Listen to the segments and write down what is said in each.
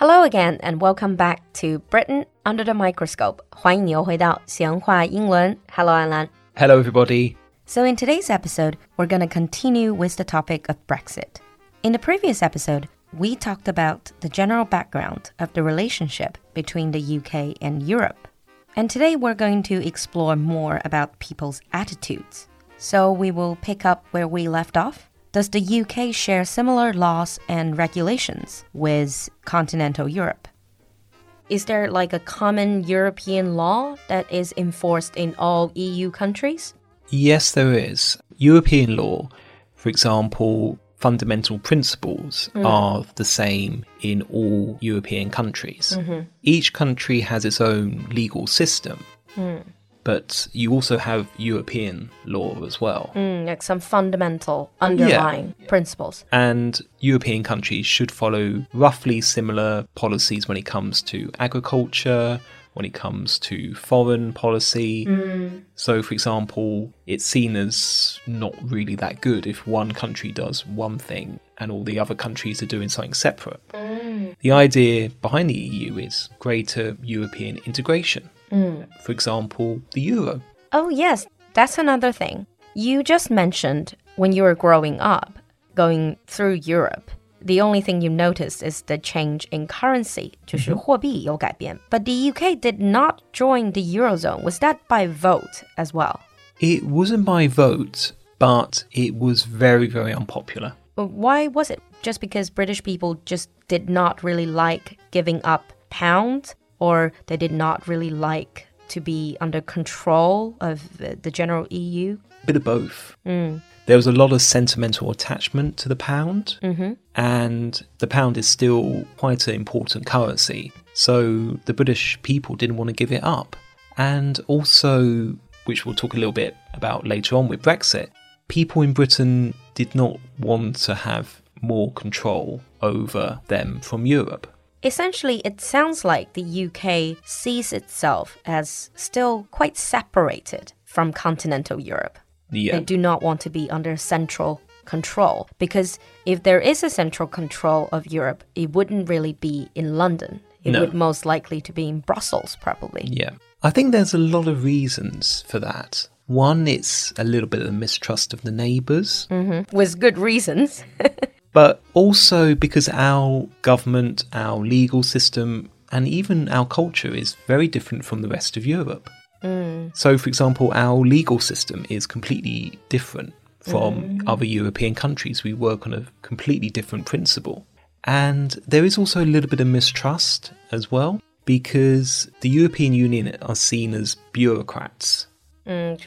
Hello again and welcome back to Britain under the microscope. 欢迎你又回到闲话英伦. Hello, Alan. Hello, everybody. So, in today's episode, we're going to continue with the topic of Brexit. In the previous episode, we talked about the general background of the relationship between the UK and Europe. And today we're going to explore more about people's attitudes. So, we will pick up where we left off does the UK share similar laws and regulations with continental Europe? Is there like a common European law that is enforced in all EU countries? Yes, there is. European law, for example, fundamental principles mm. are the same in all European countries. Mm -hmm. Each country has its own legal system. Mm but you also have European law as well. Mm, like some fundamental underlying yeah. principles. And European countries should follow roughly similar policies when it comes to agriculture, when it comes to foreign policy. Mm. So, for example, it's seen as not really that good if one country does one thing and all the other countries are doing something separate. Mm. The idea behind the EU is greater European integration. Mm. For example, the euro. Oh, yes, that's another thing. You just mentioned when you were growing up, going through Europe, the only thing you noticed is the change in currency, -hmm. But the UK did not join the Eurozone. Was that by vote as well? It wasn't by vote, but it was very, very unpopular. Why was it? Just because British people just did not really like giving up pounds or they did not really like to be under control of the general EU? Bit of both. Mm. There was a lot of sentimental attachment to the pound, mm-hmm. and the pound is still quite an important currency. So the British people didn't want to give it up. And also, which we'll talk a little bit about later on with Brexit, people in Britain did not want to have more control over them from Europe. Essentially, it sounds like the UK sees itself as still quite separated from continental Europe. Yeah. They do not want to be under central control because if there is a central control of Europe, it wouldn't really be in London. It no. would most likely to be in Brussels, probably. Yeah. I think there's a lot of reasons for that. One, it's a little bit of mistrust of the neighbours. Mm -hmm. With good reasons. but also because our government, our legal system, and even our culture is very different from the rest of Europe. Mm. So, for example, our legal system is completely different from mm. other European countries. We work on a completely different principle. And there is also a little bit of mistrust as well because the European Union are seen as bureaucrats. Mm,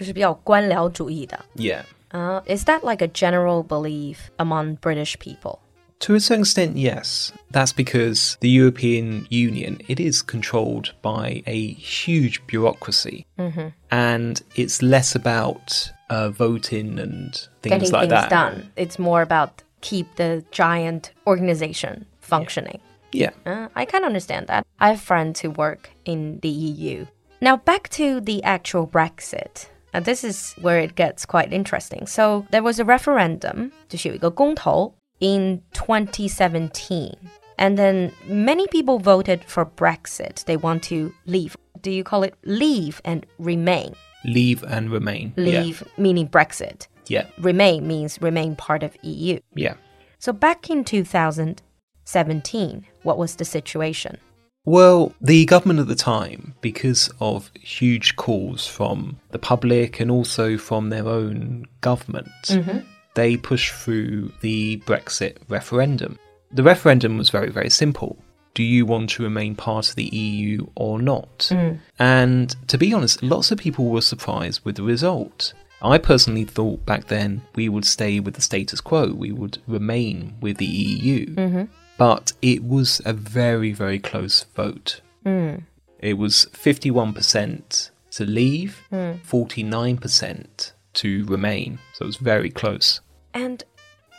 yeah. Uh, is that like a general belief among British people? To a certain extent, yes. That's because the European Union it is controlled by a huge bureaucracy, mm -hmm. and it's less about uh, voting and things Getting like things that. done. It's more about keep the giant organization functioning. Yeah, yeah. Uh, I can understand that. I have friends who work in the EU. Now back to the actual Brexit. And this is where it gets quite interesting. So there was a referendum, 就是有一个公投 in 2017. And then many people voted for Brexit. They want to leave. Do you call it leave and remain? Leave and remain. Leave yeah. meaning Brexit. Yeah. Remain means remain part of EU. Yeah. So back in 2017, what was the situation? Well, the government at the time, because of huge calls from the public and also from their own government, mm-hmm. they pushed through the Brexit referendum. The referendum was very, very simple. Do you want to remain part of the EU or not? Mm. And to be honest, lots of people were surprised with the result. I personally thought back then we would stay with the status quo, we would remain with the EU. Mm-hmm but it was a very, very close vote. Mm. It was 51% to leave, mm. 49% to remain. So it was very close. And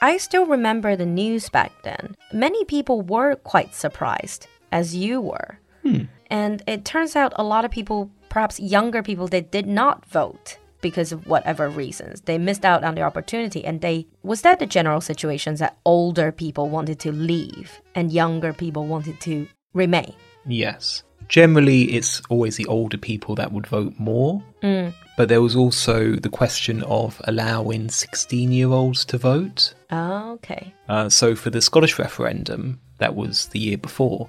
I still remember the news back then. Many people were quite surprised, as you were. Hmm. And it turns out a lot of people, perhaps younger people, they did not vote because of whatever reasons. They missed out on the opportunity and they was that the general situation that older people wanted to leave and younger people wanted to remain. Yes. Generally, it's always the older people that would vote more. But there was also the question of allowing 16 year olds to vote. Okay. Uh, so for the Scottish referendum, that was the year before,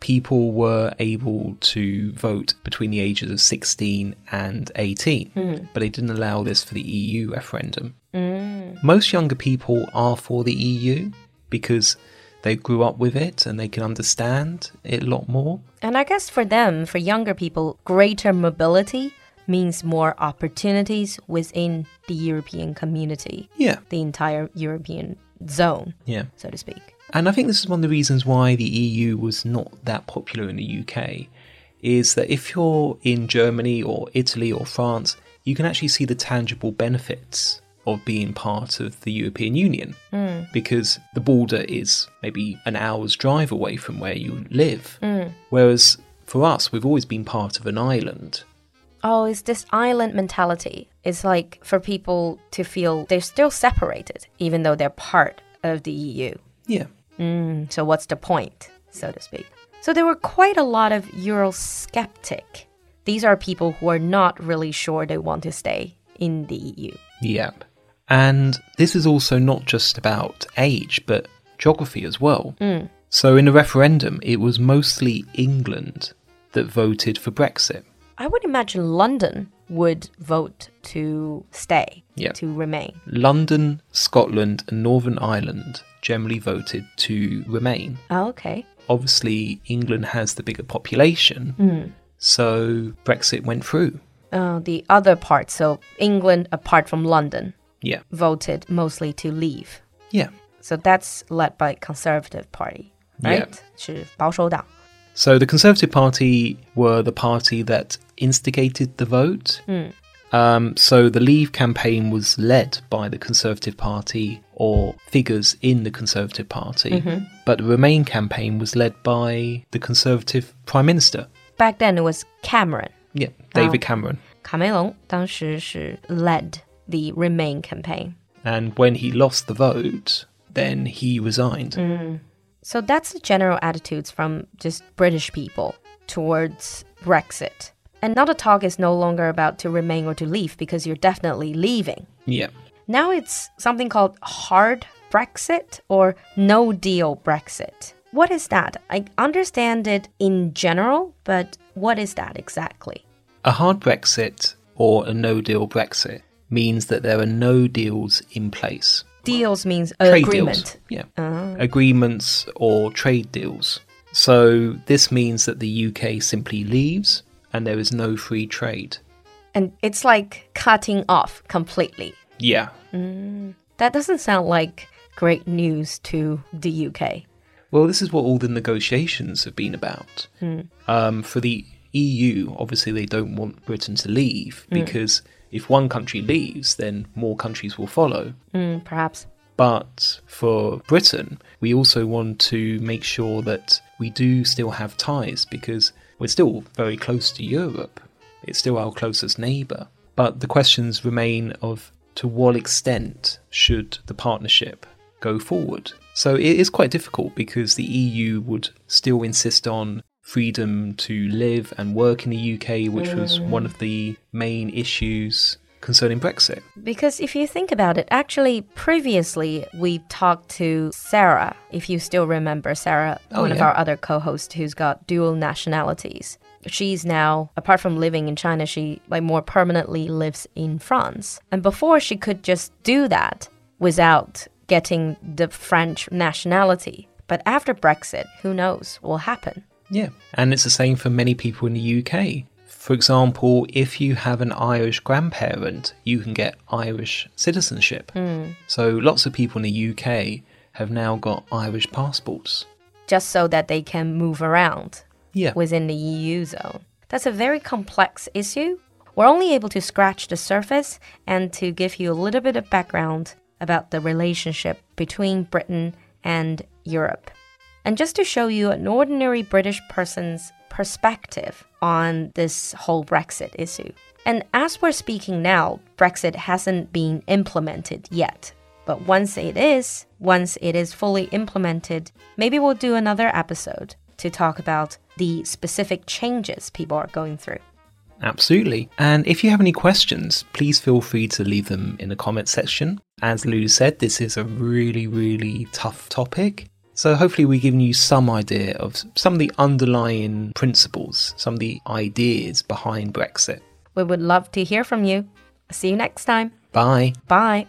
people were able to vote between the ages of 16 and 18, hmm. but they didn't allow this for the EU referendum. Hmm. Most younger people are for the EU because they grew up with it and they can understand it a lot more. And I guess for them, for younger people, greater mobility means more opportunities within the European community, Yeah, the entire European zone, yeah. so to speak. And I think this is one of the reasons why the EU was not that popular in the UK is that if you're in Germany or Italy or France, you can actually see the tangible benefits of being part of the European Union hmm. because the border is maybe an hour's drive away from where you live. Hmm. Whereas for us, we've always been part of an island. Oh, it's this island mentality. It's like for people to feel they're still separated, even though they're part of the EU. Yeah. Mm, so what's the point, so to speak? So there were quite a lot of Eurosceptic. These are people who are not really sure they want to stay in the EU. Yep. And this is also not just about age, but geography as well. So in the referendum, it was mostly England that voted for Brexit. I would imagine London would vote to stay, Yeah. to remain. London, Scotland, and Northern Ireland generally voted to remain. Oh, okay. Obviously, England has the bigger population, so Brexit went through. Uh, the other part, so England, apart from London, Yeah. voted mostly to leave. Yeah. So that's led by Conservative Party, Yeah. right? 是保守党. So the Conservative Party were the party that instigated the vote. Um, so the Leave campaign was led by the Conservative Party or figures in the Conservative Party, but the Remain campaign was led by the Conservative Prime Minister. Back then it was Cameron. Yeah, David Cameron. 卡梅隆当时是 led the Remain campaign. And when he lost the vote, then he resigned. So that's the general attitudes from just British people towards Brexit. And now the talk is no longer about to remain or to leave because you're definitely leaving. Yeah. Now it's something called hard Brexit or no deal Brexit. What is that? I understand it in general, but what is that exactly? A hard Brexit or a no deal Brexit means that there are no deals in place. Deals means Trade agreement. deals. Yeah. Ah. Agreements or trade deals. So this means that the UK simply leaves and there is no free trade. And it's like cutting off completely. Yeah. Mm. That doesn't sound like great news to the UK. Well, this is what all the negotiations have been about. Hmm. Um, for the EU, obviously, they don't want Britain to leave hmm. because if one country leaves, then more countries will follow. Mm, perhaps. But for Britain, we also want to make sure that we do still have ties because we're still very close to Europe. It's still our closest neighbour. But the questions remain of to what extent should the partnership go forward? So it is quite difficult because the EU would still insist on freedom to live and work in the UK, which was one of the main issues concerning Brexit. Because if you think about it, actually, previously we talked to Sarah, if you still remember Sarah, Oh, one of our other co hosts who's got dual nationalities. She's now, apart from living in China, she like more permanently lives in France. And before she could just do that without getting the French nationality. But after Brexit, who knows what will happen? Yeah, and it's the same for many people in the UK. For example, if you have an Irish grandparent, you can get Irish citizenship. Hmm. So lots of people in the UK have now got Irish passports. Just so that they can move around. Yeah. within the EU zone. That's a very complex issue. We're only able to scratch the surface and to give you a little bit of background about the relationship between Britain and Europe. And just to show you an ordinary British person's perspective on this whole Brexit issue. And as we're speaking now, Brexit hasn't been implemented yet. But once it is, once it is fully implemented, maybe we'll do another episode to talk about the specific changes people are going through. Absolutely. And if you have any questions, please feel free to leave them in the comment section. As Lou said, this is a really, really tough topic. So hopefully we've given you some idea of some of the underlying principles, some of the ideas behind Brexit. We would love to hear from you. See you next time. Bye. Bye.